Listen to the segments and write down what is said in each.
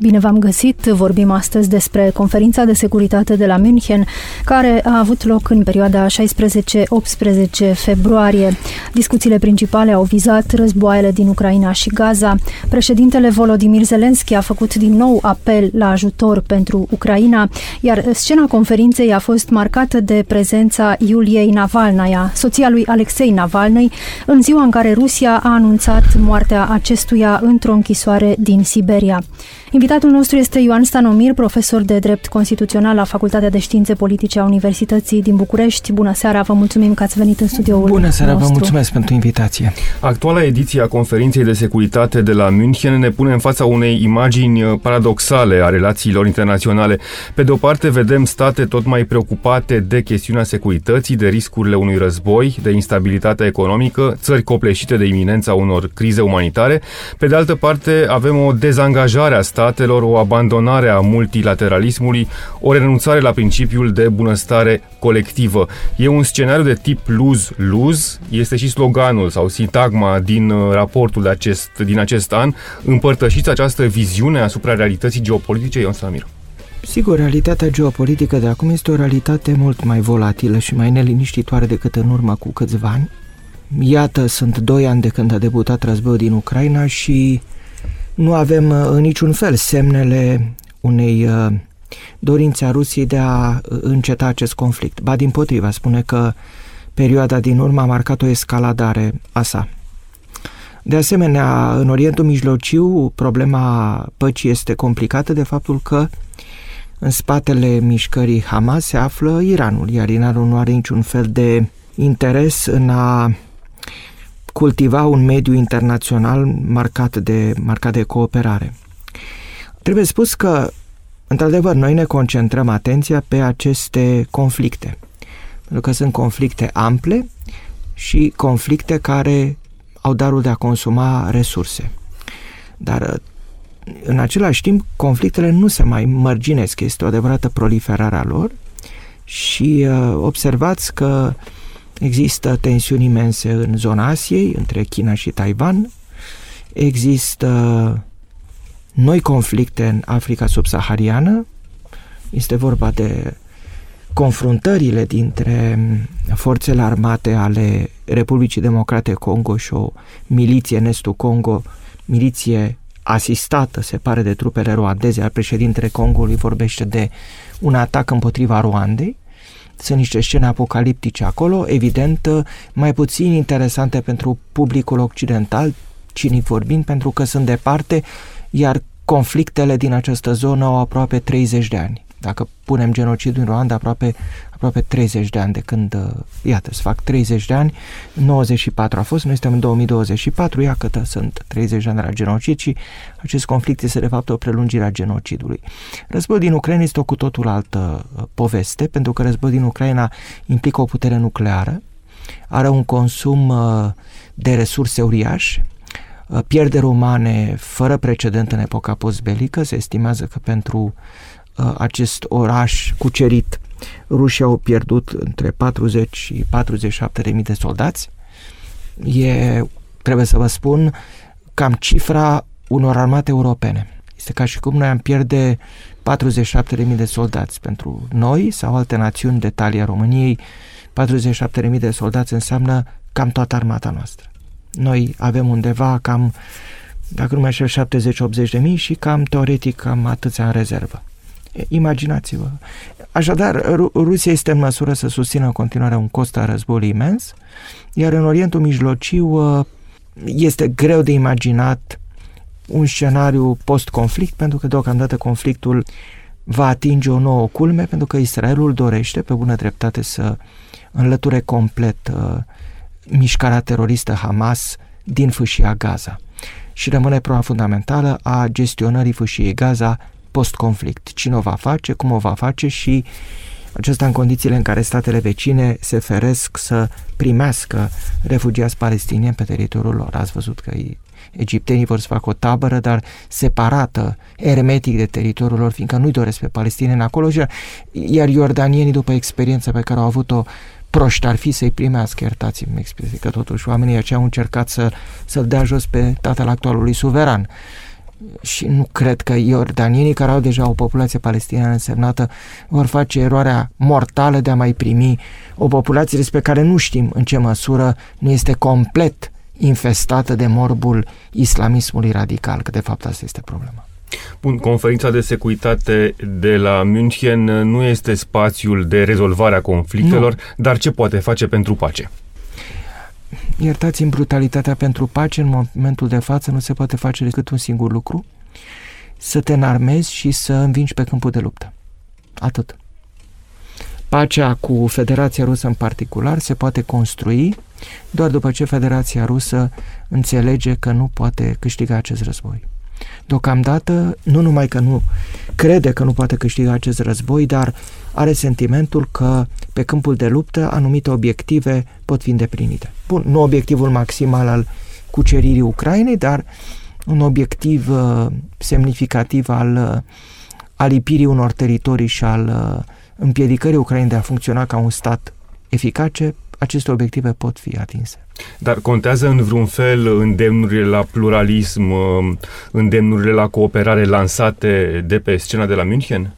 Bine v-am găsit! Vorbim astăzi despre conferința de securitate de la München, care a avut loc în perioada 16-18 februarie. Discuțiile principale au vizat războaiele din Ucraina și Gaza. Președintele Volodymyr Zelensky a făcut din nou apel la ajutor pentru Ucraina, iar scena conferinței a fost marcată de prezența Iuliei Navalnaya, soția lui Alexei Navalny, în ziua în care Rusia a anunțat moartea acestuia într-o închisoare din Siberia. Invitatul nostru este Ioan Stanomir, profesor de drept constituțional la Facultatea de Științe Politice a Universității din București. Bună seara, vă mulțumim că ați venit în studioul Bună seara, nostru. vă mulțumesc pentru invitație. Actuala ediție a conferinței de securitate de la München ne pune în fața unei imagini uh, paradoxale a relațiilor internaționale. Pe de o parte, vedem state tot mai preocupate de chestiunea securității, de riscurile unui război, de instabilitatea economică, țări copleșite de iminența unor crize umanitare. Pe de altă parte, avem o dezangajare a statelor, o abandonare a multilateralismului, o renunțare la principiul de bunăstare colectivă. E un scenariu de tip lose-lose, este și sloganul sau sintagma din uh, raportul de acest, din acest an. Împărtășiți această viziune asupra realității geopolitice, Ion Samir? Sigur, realitatea geopolitică de acum este o realitate mult mai volatilă și mai neliniștitoare decât în urmă cu câțiva ani. Iată, sunt doi ani de când a debutat războiul din Ucraina și nu avem uh, în niciun fel semnele unei uh, dorințe a Rusiei de a uh, înceta acest conflict. Ba din potriva, spune că perioada din urmă a marcat o escaladare a sa. De asemenea, în Orientul Mijlociu, problema păcii este complicată de faptul că în spatele mișcării Hamas se află Iranul, iar Iranul nu are niciun fel de interes în a cultiva un mediu internațional marcat de, marcat de cooperare. Trebuie spus că, într-adevăr, noi ne concentrăm atenția pe aceste conflicte, pentru că sunt conflicte ample și conflicte care au darul de a consuma resurse. Dar, în același timp, conflictele nu se mai mărginesc, este o adevărată proliferare a lor și uh, observați că uh, Există tensiuni imense în zona Asiei, între China și Taiwan. Există noi conflicte în Africa subsahariană. Este vorba de confruntările dintre forțele armate ale Republicii Democrate Congo și o miliție în estul Congo, miliție asistată, se pare, de trupele ruandeze, al președintele Congului vorbește de un atac împotriva Ruandei. Sunt niște scene apocaliptice acolo, evident, mai puțin interesante pentru publicul occidental, cinic vorbind, pentru că sunt departe, iar conflictele din această zonă au aproape 30 de ani. Dacă punem genocidul în Rwanda, aproape, aproape 30 de ani de când, uh, iată, se fac 30 de ani, 94 a fost, noi suntem în 2024, iată, sunt 30 de ani de la genocid și acest conflict este de fapt o prelungire a genocidului. Războiul din Ucraina este o cu totul altă uh, poveste, pentru că războiul din Ucraina implică o putere nucleară, are un consum uh, de resurse uriaș, pierderi umane fără precedent în epoca postbelică, se estimează că pentru Uh, acest oraș cucerit, rușii au pierdut între 40 și 47 de mii de soldați. E, trebuie să vă spun, cam cifra unor armate europene. Este ca și cum noi am pierde 47 de mii de soldați pentru noi sau alte națiuni de talia României. 47 de mii de soldați înseamnă cam toată armata noastră. Noi avem undeva cam, dacă nu mai știu, 70-80 de mii și cam teoretic cam atâția în rezervă. Imaginați-vă. Așadar, Rusia este în măsură să susțină în continuare un cost al războiului imens, iar în Orientul Mijlociu uh, este greu de imaginat un scenariu post-conflict, pentru că deocamdată conflictul va atinge o nouă culme, pentru că Israelul dorește, pe bună dreptate, să înlăture complet uh, mișcarea teroristă Hamas din fâșia Gaza. Și rămâne problema fundamentală a gestionării fâșiei Gaza post-conflict. Cine o va face, cum o va face și acesta în condițiile în care statele vecine se feresc să primească refugiați palestinieni pe teritoriul lor. Ați văzut că egiptenii vor să facă o tabără, dar separată, ermetic de teritoriul lor, fiindcă nu-i doresc pe palestineni acolo, iar iordanienii, după experiența pe care au avut-o, proști ar fi să-i primească, iertați-mi expresie, că totuși oamenii aceia au încercat să, să-l dea jos pe tatăl actualului suveran și nu cred că iordanienii care au deja o populație palestiniană însemnată vor face eroarea mortală de a mai primi o populație despre care nu știm în ce măsură nu este complet infestată de morbul islamismului radical, că de fapt asta este problema. Bun, conferința de securitate de la München nu este spațiul de rezolvare a conflictelor, nu. dar ce poate face pentru pace? Iertați-mi brutalitatea pentru pace, în momentul de față nu se poate face decât un singur lucru, să te înarmezi și să învingi pe câmpul de luptă. Atât. Pacea cu Federația Rusă în particular se poate construi doar după ce Federația Rusă înțelege că nu poate câștiga acest război. Deocamdată, nu numai că nu crede că nu poate câștiga acest război, dar are sentimentul că pe câmpul de luptă anumite obiective pot fi îndeplinite. Bun, nu obiectivul maximal al cuceririi Ucrainei, dar un obiectiv uh, semnificativ al uh, alipirii unor teritorii și al uh, împiedicării Ucrainei de a funcționa ca un stat eficace, aceste obiective pot fi atinse. Dar contează în vreun fel îndemnurile la pluralism, uh, îndemnurile la cooperare lansate de pe scena de la München?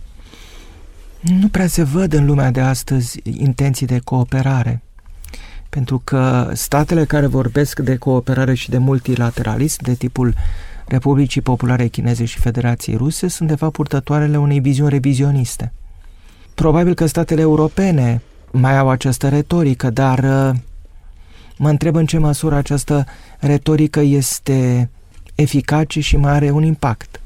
Nu prea se văd în lumea de astăzi intenții de cooperare. Pentru că statele care vorbesc de cooperare și de multilateralism, de tipul Republicii Populare Chineze și Federației Ruse, sunt de fapt purtătoarele unei viziuni revizioniste. Probabil că statele europene mai au această retorică, dar uh, mă întreb în ce măsură această retorică este eficace și mai are un impact.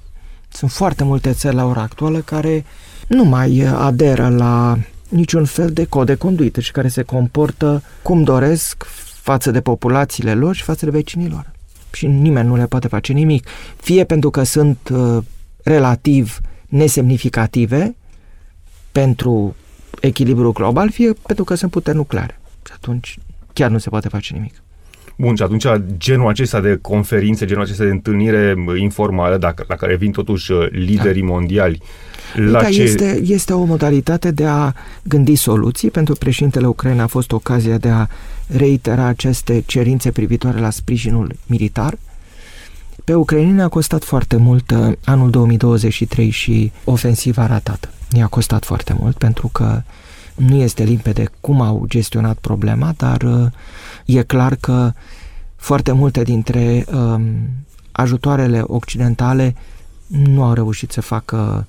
Sunt foarte multe țări la ora actuală care nu mai aderă la niciun fel de cod de conduită și care se comportă cum doresc față de populațiile lor și față de vecinii lor. Și nimeni nu le poate face nimic. Fie pentru că sunt uh, relativ nesemnificative pentru echilibru global, fie pentru că sunt puteri nucleare. Și atunci chiar nu se poate face nimic. Bun, și atunci genul acesta de conferințe, genul acesta de întâlnire informală, dacă, la care vin totuși uh, liderii da. mondiali, la da, ce... este, este o modalitate de a gândi soluții. Pentru președintele Ucraina a fost ocazia de a reitera aceste cerințe privitoare la sprijinul militar. Pe ucraineni a costat foarte mult uh, anul 2023 și ofensiva ratată. I-a costat foarte mult pentru că nu este limpede cum au gestionat problema, dar uh, e clar că foarte multe dintre um, ajutoarele occidentale nu au reușit să facă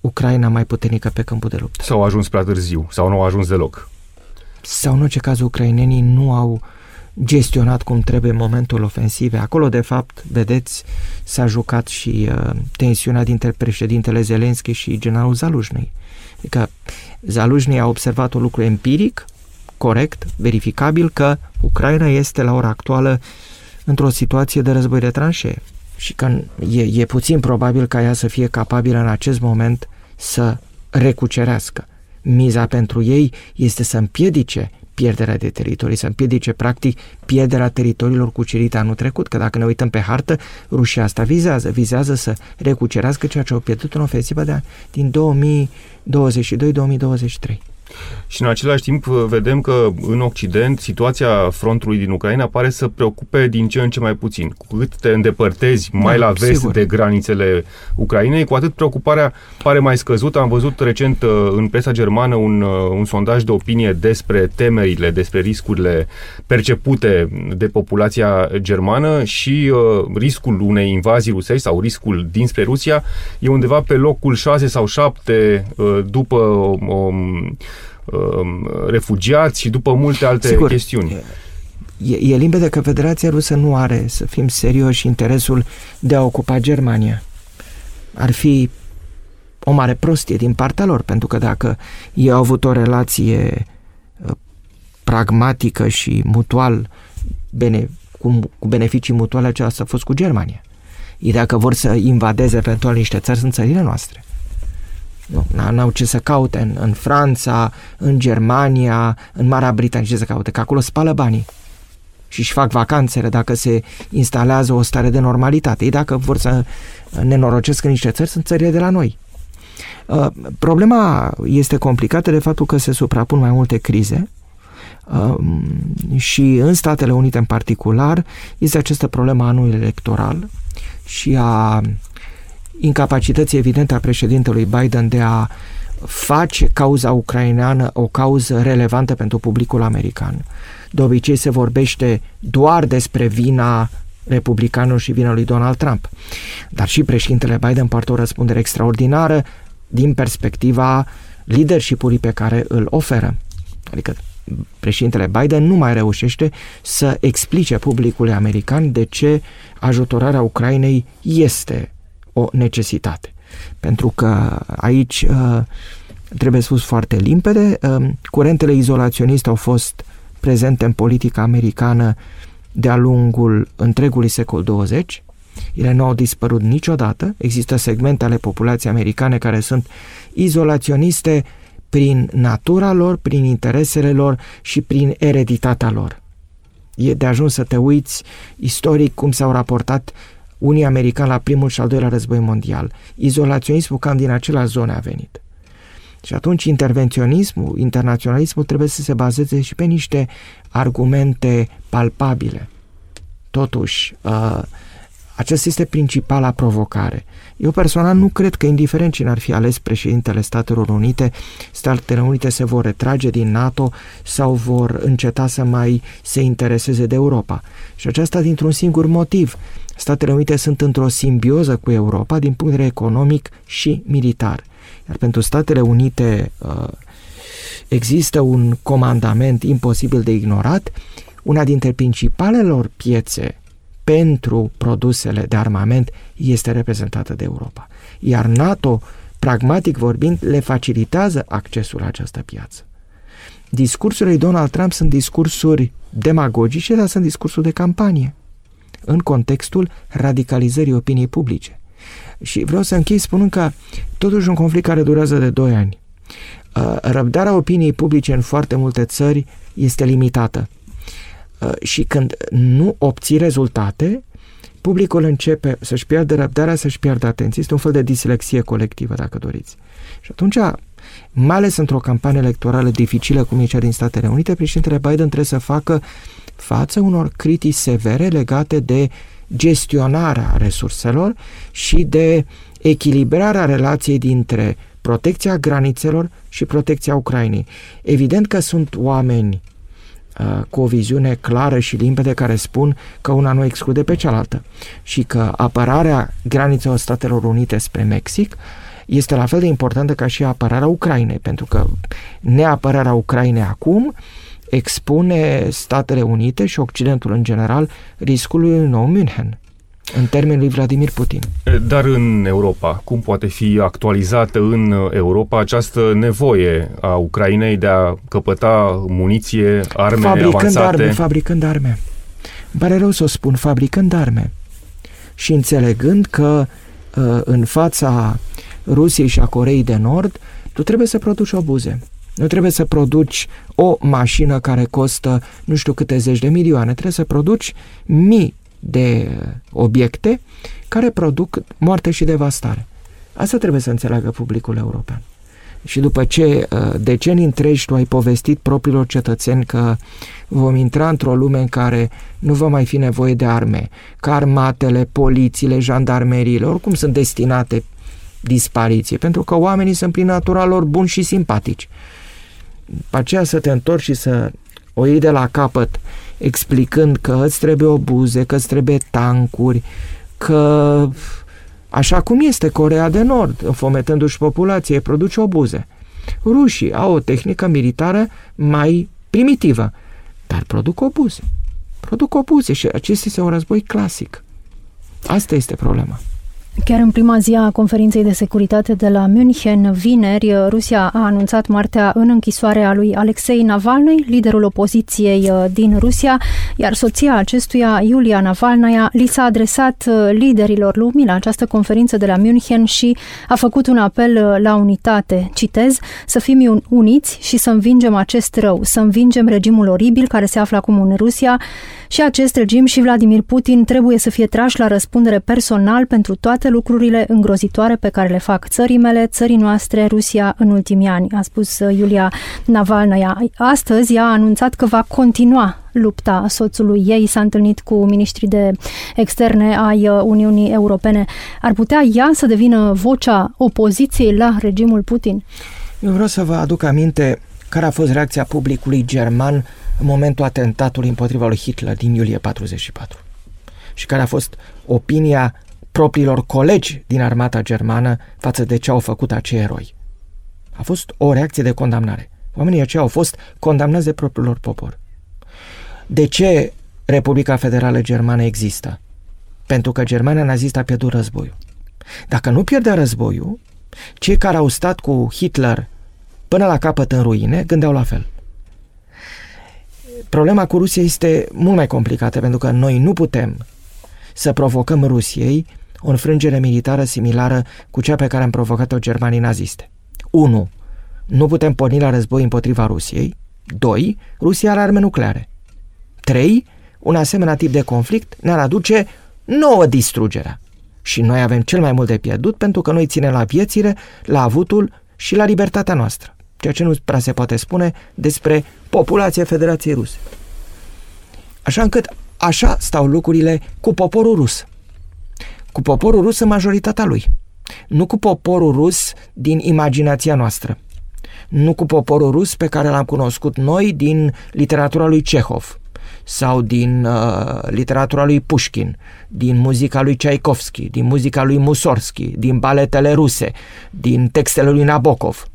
Ucraina mai puternică pe câmpul de luptă. Sau au ajuns prea târziu, sau nu au ajuns deloc. Sau în orice caz, ucrainenii nu au gestionat cum trebuie momentul ofensive. Acolo, de fapt, vedeți, s-a jucat și uh, tensiunea dintre președintele Zelenski și generalul Zalujnei. Adică Zalujnii a observat un lucru empiric, corect, verificabil, că Ucraina este la ora actuală într-o situație de război de tranșee și că e, e puțin probabil ca ea să fie capabilă în acest moment să recucerească. Miza pentru ei este să împiedice pierderea de teritorii, să împiedice practic pierderea teritoriilor cucerite anul trecut, că dacă ne uităm pe hartă, Rusia asta vizează, vizează să recucerească ceea ce au pierdut în ofensivă de, din 2022-2023. Și în același timp uh, vedem că în Occident situația frontului din Ucraina pare să preocupe din ce în ce mai puțin. Cu cât te îndepărtezi mai da, la vest sigur. de granițele Ucrainei, cu atât preocuparea pare mai scăzută. Am văzut recent uh, în presa germană un, uh, un sondaj de opinie despre temerile, despre riscurile percepute de populația germană și uh, riscul unei invazii rusești sau riscul dinspre Rusia e undeva pe locul 6 sau 7 uh, după um, Um, refugiați și după multe alte Sigur, chestiuni. E, e limpede că Federația Rusă nu are, să fim serioși, interesul de a ocupa Germania. Ar fi o mare prostie din partea lor, pentru că dacă ei au avut o relație uh, pragmatică și mutual bene, cu, cu beneficii mutuale, aceasta a fost cu Germania. Ei dacă vor să invadeze eventual niște țări, sunt țările noastre. Nu, n-au ce să caute în, în Franța, în Germania, în Marea Britanie, ce să caute, că acolo spală banii. și își fac vacanțele dacă se instalează o stare de normalitate. Ei dacă vor să nenorocesc în niște țări, sunt țările de la noi. Uh, problema este complicată de faptul că se suprapun mai multe crize um, și în Statele Unite în particular este această problemă a anului electoral și a incapacității evidente a președintelui Biden de a face cauza ucraineană o cauză relevantă pentru publicul american. De obicei se vorbește doar despre vina republicanul și vina lui Donald Trump. Dar și președintele Biden poartă o răspundere extraordinară din perspectiva leadership-ului pe care îl oferă. Adică președintele Biden nu mai reușește să explice publicului american de ce ajutorarea Ucrainei este o necesitate. Pentru că aici uh, trebuie spus foarte limpede, uh, curentele izolaționiste au fost prezente în politica americană de-a lungul întregului secol 20, ele nu au dispărut niciodată. Există segmente ale populației americane care sunt izolaționiste prin natura lor, prin interesele lor și prin ereditatea lor. E de ajuns să te uiți istoric cum s-au raportat unii americani la primul și al doilea război mondial. Izolaționismul cam din același zone a venit. Și atunci intervenționismul, internaționalismul trebuie să se bazeze și pe niște argumente palpabile. Totuși, uh, aceasta este principala provocare. Eu personal nu cred că, indiferent cine ar fi ales președintele Statelor Unite, Statele Unite se vor retrage din NATO sau vor înceta să mai se intereseze de Europa. Și aceasta dintr-un singur motiv. Statele Unite sunt într-o simbioză cu Europa din punct de vedere economic și militar. Iar pentru Statele Unite uh, există un comandament imposibil de ignorat, una dintre principalele piețe pentru produsele de armament este reprezentată de Europa. Iar NATO, pragmatic vorbind, le facilitează accesul la această piață. Discursurile lui Donald Trump sunt discursuri demagogice, dar sunt discursuri de campanie în contextul radicalizării opiniei publice. Și vreau să închei spunând că totuși un conflict care durează de 2 ani. Uh, răbdarea opiniei publice în foarte multe țări este limitată. Uh, și când nu obții rezultate, publicul începe să-și piardă răbdarea, să-și piardă atenție. Este un fel de dislexie colectivă, dacă doriți. Și atunci, mai ales într-o campanie electorală dificilă cum e cea din Statele Unite, președintele Biden trebuie să facă față unor critici severe legate de gestionarea resurselor și de echilibrarea relației dintre protecția granițelor și protecția Ucrainei. Evident că sunt oameni Uh, cu o viziune clară și limpede care spun că una nu exclude pe cealaltă și că apărarea granițelor Statelor Unite spre Mexic este la fel de importantă ca și apărarea Ucrainei, pentru că neapărarea Ucrainei acum expune Statele Unite și Occidentul în general riscului unui nou München în termenul lui Vladimir Putin. Dar în Europa, cum poate fi actualizată în Europa această nevoie a Ucrainei de a căpăta muniție, arme fabricând avansate? Arme, fabricând arme. Îmi pare rău să o spun, fabricând arme. Și înțelegând că uh, în fața Rusiei și a Coreei de Nord, tu trebuie să produci obuze. Nu trebuie să produci o mașină care costă nu știu câte zeci de milioane, trebuie să produci mii de obiecte care produc moarte și devastare. Asta trebuie să înțeleagă publicul european. Și după ce uh, decenii întregi tu ai povestit propriilor cetățeni că vom intra într-o lume în care nu va mai fi nevoie de arme, că armatele, polițiile, jandarmeriile, oricum sunt destinate dispariție, pentru că oamenii sunt prin natura lor buni și simpatici. După aceea să te întorci și să o iei de la capăt explicând că îți trebuie obuze, că îți trebuie tancuri, că așa cum este Corea de Nord, fometându-și populație, produce obuze. Rușii au o tehnică militară mai primitivă, dar produc obuze. Produc obuze și acesta este un război clasic. Asta este problema. Chiar în prima zi a conferinței de securitate de la München, vineri, Rusia a anunțat moartea în închisoare a lui Alexei Navalny, liderul opoziției uh, din Rusia, iar soția acestuia, Iulia Navalnaya, li s-a adresat uh, liderilor lumii la această conferință de la München și a făcut un apel uh, la unitate. Citez, să fim uniți și să învingem acest rău, să învingem regimul oribil care se află acum în Rusia și acest regim și Vladimir Putin trebuie să fie trași la răspundere personal pentru toate lucrurile îngrozitoare pe care le fac țării mele, țării noastre, Rusia în ultimii ani, a spus Iulia Navalnaya. Astăzi ea a anunțat că va continua lupta soțului ei, s-a întâlnit cu ministrii de externe ai Uniunii Europene. Ar putea ea să devină vocea opoziției la regimul Putin? Eu vreau să vă aduc aminte care a fost reacția publicului german în momentul atentatului împotriva lui Hitler din iulie 44 și care a fost opinia propriilor colegi din armata germană față de ce au făcut acei eroi. A fost o reacție de condamnare. Oamenii aceia au fost condamnați de propriul lor popor. De ce Republica Federală Germană există? Pentru că Germania nazistă a pierdut războiul. Dacă nu pierdea războiul, cei care au stat cu Hitler până la capăt în ruine gândeau la fel. Problema cu Rusia este mult mai complicată pentru că noi nu putem să provocăm Rusiei o înfrângere militară similară cu cea pe care am provocat-o germanii naziste. 1. Nu putem porni la război împotriva Rusiei. 2. Rusia are arme nucleare. 3. Un asemenea tip de conflict ne-ar aduce nouă distrugerea. Și noi avem cel mai mult de pierdut pentru că noi ținem la viețile, la avutul și la libertatea noastră. Ceea ce nu prea se poate spune despre populația Federației Ruse. Așa încât așa stau lucrurile cu poporul rus. Cu poporul rus în majoritatea lui. Nu cu poporul rus din imaginația noastră. Nu cu poporul rus pe care l-am cunoscut noi din literatura lui Cehov sau din uh, literatura lui Pushkin, din muzica lui Tchaikovsky, din muzica lui Mussorgsky, din baletele ruse, din textele lui Nabokov.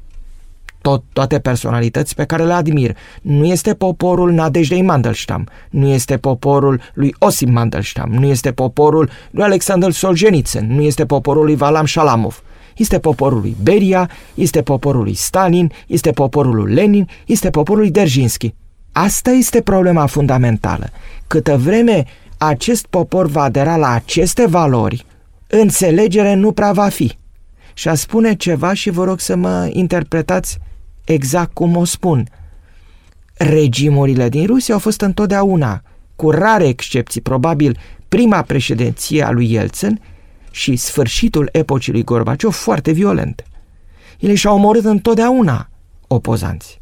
Tot, toate personalități pe care le admir. Nu este poporul Nadejdei Mandelstam, nu este poporul lui Osim Mandelstam, nu este poporul lui Alexander Solzhenitsyn, nu este poporul lui Valam Shalamov. Este poporul lui Beria, este poporul lui Stalin, este poporul lui Lenin, este poporul lui Derzhinsky. Asta este problema fundamentală. Câtă vreme acest popor va adera la aceste valori, înțelegere nu prea va fi. Și a spune ceva și vă rog să mă interpretați exact cum o spun. Regimurile din Rusia au fost întotdeauna, cu rare excepții, probabil prima președinție a lui Yeltsin și sfârșitul epocii lui Gorbaciov foarte violente. Ele și-au omorât întotdeauna opozanți.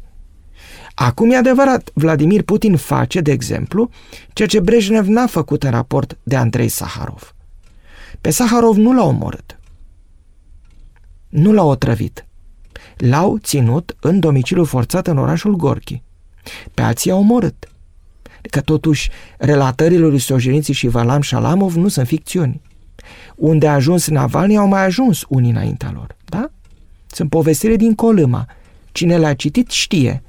Acum e adevărat, Vladimir Putin face, de exemplu, ceea ce Brejnev n-a făcut în raport de Andrei Saharov. Pe Saharov nu l-a omorât. Nu l-a otrăvit. L-au ținut în domiciliu forțat în orașul Gorki. Pe alții au omorât. Că totuși relatările lui Sojeniții și Valam Shalamov nu sunt ficțiuni. Unde a ajuns Navalny au mai ajuns unii înaintea lor, da? Sunt povestire din Colâma. Cine le-a citit știe –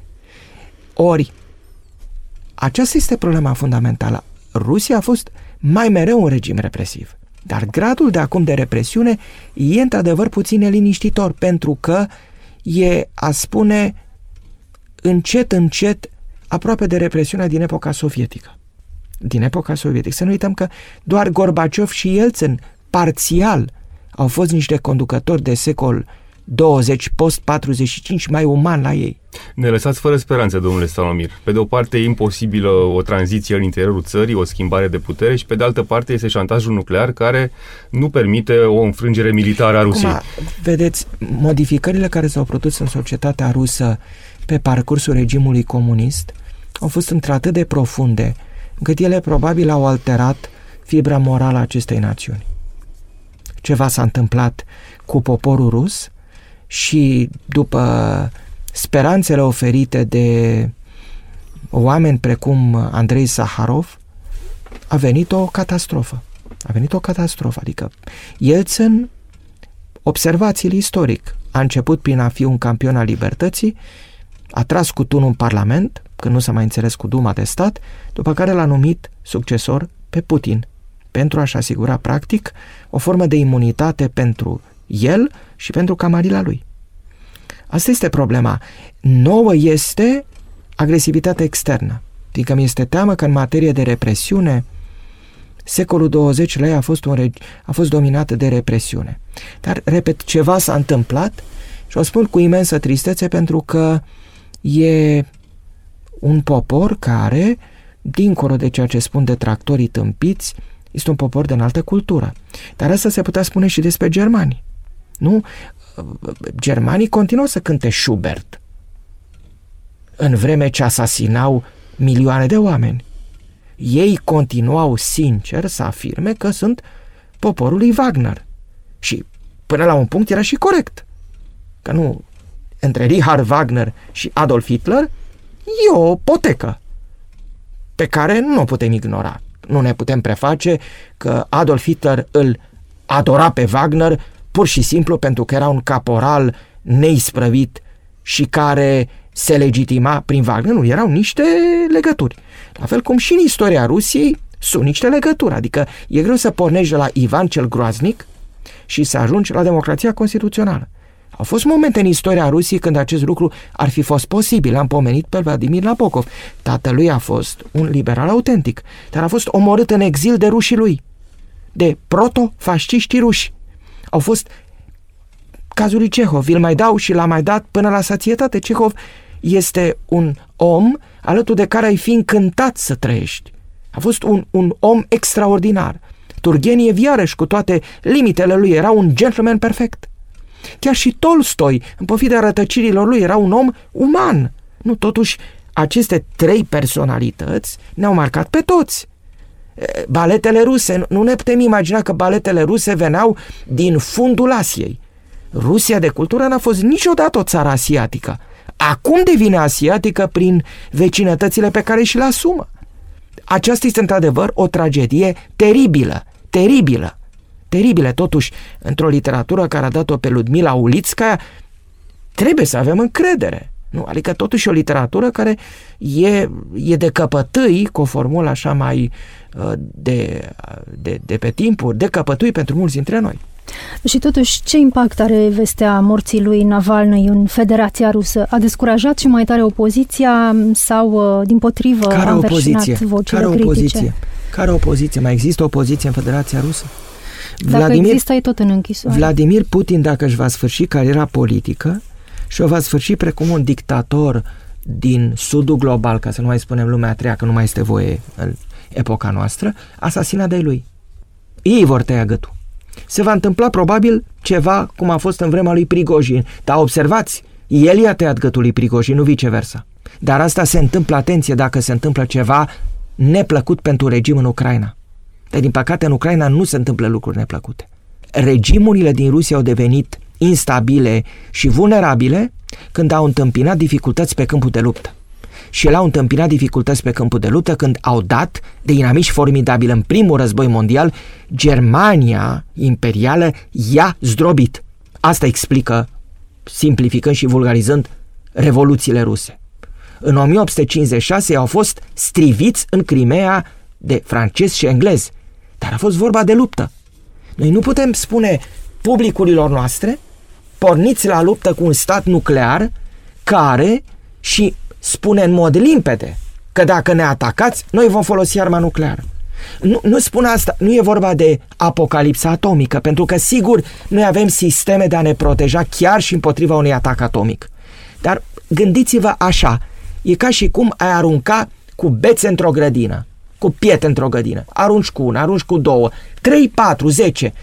ori, aceasta este problema fundamentală. Rusia a fost mai mereu un regim represiv. Dar gradul de acum de represiune e într-adevăr puțin neliniștitor, pentru că e, a spune, încet, încet, aproape de represiunea din epoca sovietică. Din epoca sovietică. Să nu uităm că doar Gorbaciov și Yeltsin, parțial, au fost niște conducători de secol 20 post-45 mai uman la ei. Ne lăsați fără speranță, domnule Salomir. Pe de o parte e imposibilă o tranziție în interiorul țării, o schimbare de putere și pe de altă parte este șantajul nuclear care nu permite o înfrângere militară a Rusiei. Acum, vedeți, modificările care s-au produs în societatea rusă pe parcursul regimului comunist au fost într-atât de profunde încât ele probabil au alterat fibra morală a acestei națiuni. Ceva s-a întâmplat cu poporul rus, și după speranțele oferite de oameni precum Andrei Saharov, a venit o catastrofă. A venit o catastrofă, adică Yeltsin, observați-l istoric, a început prin a fi un campion al libertății, a tras cu tunul în Parlament, când nu s-a mai înțeles cu Duma de stat, după care l-a numit succesor pe Putin, pentru a-și asigura practic o formă de imunitate pentru el și pentru camarila lui. Asta este problema. Nouă este agresivitatea externă. Adică mi este teamă că în materie de represiune, secolul 20 la ei a fost, un reg- a fost dominat de represiune. Dar, repet, ceva s-a întâmplat și o spun cu imensă tristețe pentru că e un popor care dincolo de ceea ce spun detractorii tâmpiți, este un popor de înaltă cultură. Dar asta se putea spune și despre germani. Nu? Germanii continuă să cânte Schubert în vreme ce asasinau milioane de oameni. Ei continuau sincer să afirme că sunt poporul lui Wagner. Și până la un punct era și corect. Că nu, între Richard Wagner și Adolf Hitler e o potecă pe care nu o putem ignora. Nu ne putem preface că Adolf Hitler îl adora pe Wagner pur și simplu pentru că era un caporal neisprăvit și care se legitima prin Wagner. Nu, erau niște legături. La fel cum și în istoria Rusiei sunt niște legături. Adică e greu să pornești de la Ivan cel Groaznic și să ajungi la democrația constituțională. Au fost momente în istoria Rusiei când acest lucru ar fi fost posibil. Am pomenit pe Vladimir Nabokov. Tatălui a fost un liberal autentic, dar a fost omorât în exil de rușii lui, de proto-fasciștii ruși. Au fost cazul lui Cehov, îl mai dau și l-a mai dat până la sațietate. Cehov este un om alături de care ai fi încântat să trăiești. A fost un, un om extraordinar. Turgeniev iarăși cu toate limitele lui era un gentleman perfect. Chiar și Tolstoi, în pofida rătăcirilor lui, era un om uman. Nu, totuși, aceste trei personalități ne-au marcat pe toți. Baletele ruse, nu ne putem imagina că baletele ruse veneau din fundul Asiei. Rusia de cultură n-a fost niciodată o țară asiatică. Acum devine asiatică prin vecinătățile pe care și le asumă. Aceasta este într-adevăr o tragedie teribilă, teribilă, teribilă. Totuși, într-o literatură care a dat-o pe Ludmila Ulitskaya, trebuie să avem încredere. Nu? Adică totuși o literatură care e, e de căpătâi, cu o formulă așa mai uh, de, de, de pe timpuri, de căpătâi pentru mulți dintre noi. Și totuși, ce impact are vestea morții lui Navalny în Federația Rusă? A descurajat și mai tare opoziția sau, uh, din potrivă, Care a opoziție? vocile Care critice? opoziție? Care opoziție? Mai există opoziție în Federația Rusă? Dacă Vladimir, există, e tot în închisoare. Vladimir Putin, dacă își va sfârși cariera politică și o va sfârși precum un dictator din sudul global, ca să nu mai spunem lumea a treia, că nu mai este voie în epoca noastră, asasina de lui. Ei vor tăia gâtul se va întâmpla probabil ceva cum a fost în vremea lui Prigojin. Dar observați, el i-a tăiat gâtul lui Prigojin, nu viceversa. Dar asta se întâmplă, atenție, dacă se întâmplă ceva neplăcut pentru regim în Ucraina. Dar din păcate în Ucraina nu se întâmplă lucruri neplăcute. Regimurile din Rusia au devenit instabile și vulnerabile când au întâmpinat dificultăți pe câmpul de luptă și el au întâmpinat dificultăți pe câmpul de luptă când au dat de inamici formidabili. În primul război mondial, Germania imperială i-a zdrobit. Asta explică, simplificând și vulgarizând, revoluțiile ruse. În 1856 au fost striviți în Crimea de francezi și englezi, dar a fost vorba de luptă. Noi nu putem spune publicurilor noastre, porniți la luptă cu un stat nuclear care și spune în mod limpede că dacă ne atacați, noi vom folosi arma nucleară. Nu, nu spun asta, nu e vorba de apocalipsa atomică, pentru că sigur noi avem sisteme de a ne proteja chiar și împotriva unui atac atomic. Dar gândiți-vă așa, e ca și cum ai arunca cu bețe într-o grădină, cu pietre într-o grădină. Arunci cu una, arunci cu două, 3, 4, 10,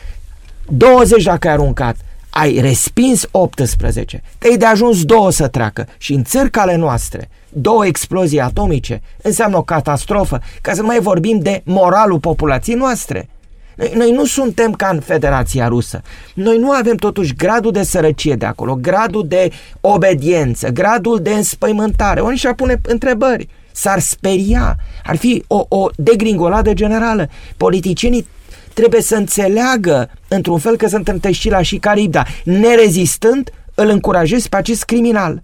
20 dacă ai aruncat ai respins 18, te-ai de ajuns două să treacă și în țărcale noastre, două explozii atomice, înseamnă o catastrofă, ca să mai vorbim de moralul populației noastre. Noi, noi nu suntem ca în Federația Rusă. Noi nu avem totuși gradul de sărăcie de acolo, gradul de obediență, gradul de înspăimântare. Unii și-ar pune întrebări. S-ar speria. Ar fi o, o degringoladă generală. Politicienii trebuie să înțeleagă într-un fel că sunt la și Caribda. Nerezistând, îl încurajezi pe acest criminal.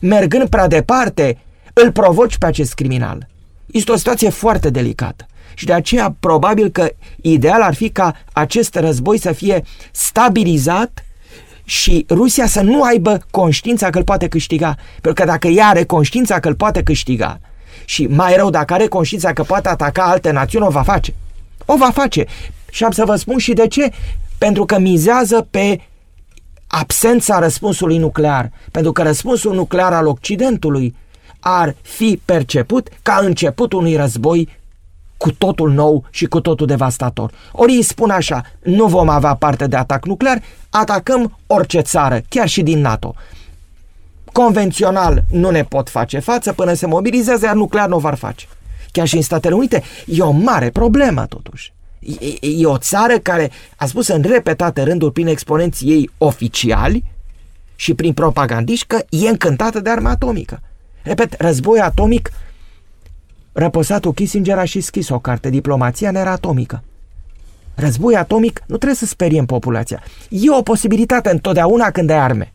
Mergând prea departe, îl provoci pe acest criminal. Este o situație foarte delicată. Și de aceea, probabil că ideal ar fi ca acest război să fie stabilizat și Rusia să nu aibă conștiința că îl poate câștiga. Pentru că dacă ea are conștiința că îl poate câștiga și mai rău, dacă are conștiința că poate ataca alte națiuni, o va face. O va face. Și am să vă spun și de ce. Pentru că mizează pe absența răspunsului nuclear. Pentru că răspunsul nuclear al Occidentului ar fi perceput ca început unui război cu totul nou și cu totul devastator. Ori îi spun așa, nu vom avea parte de atac nuclear, atacăm orice țară, chiar și din NATO. Convențional nu ne pot face față până se mobilizează, iar nuclear nu o vor face. Chiar și în Statele Unite e o mare problemă totuși. E, e o țară care a spus în repetate rânduri prin exponenții ei oficiali și prin propagandiști că e încântată de arma atomică. Repet, război atomic, răposatul Kissinger a și scris o carte, Diplomația atomică. Război atomic nu trebuie să speriem populația. E o posibilitate întotdeauna când ai arme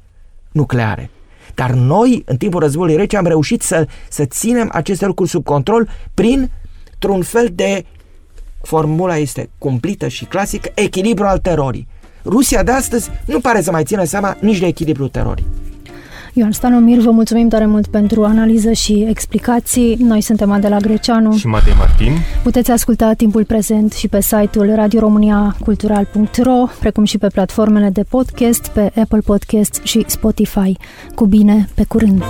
nucleare. Dar noi, în timpul războiului rece, am reușit să, să ținem aceste lucruri sub control prin un fel de formula este cumplită și clasică, echilibru al terorii. Rusia de astăzi nu pare să mai țină seama nici de echilibru terorii. Ioan Stanomir, vă mulțumim tare mult pentru analiză și explicații. Noi suntem Adela Greceanu și Matei Martin. Puteți asculta timpul prezent și pe site-ul radioromaniacultural.ro, precum și pe platformele de podcast, pe Apple Podcast și Spotify. Cu bine, pe curând!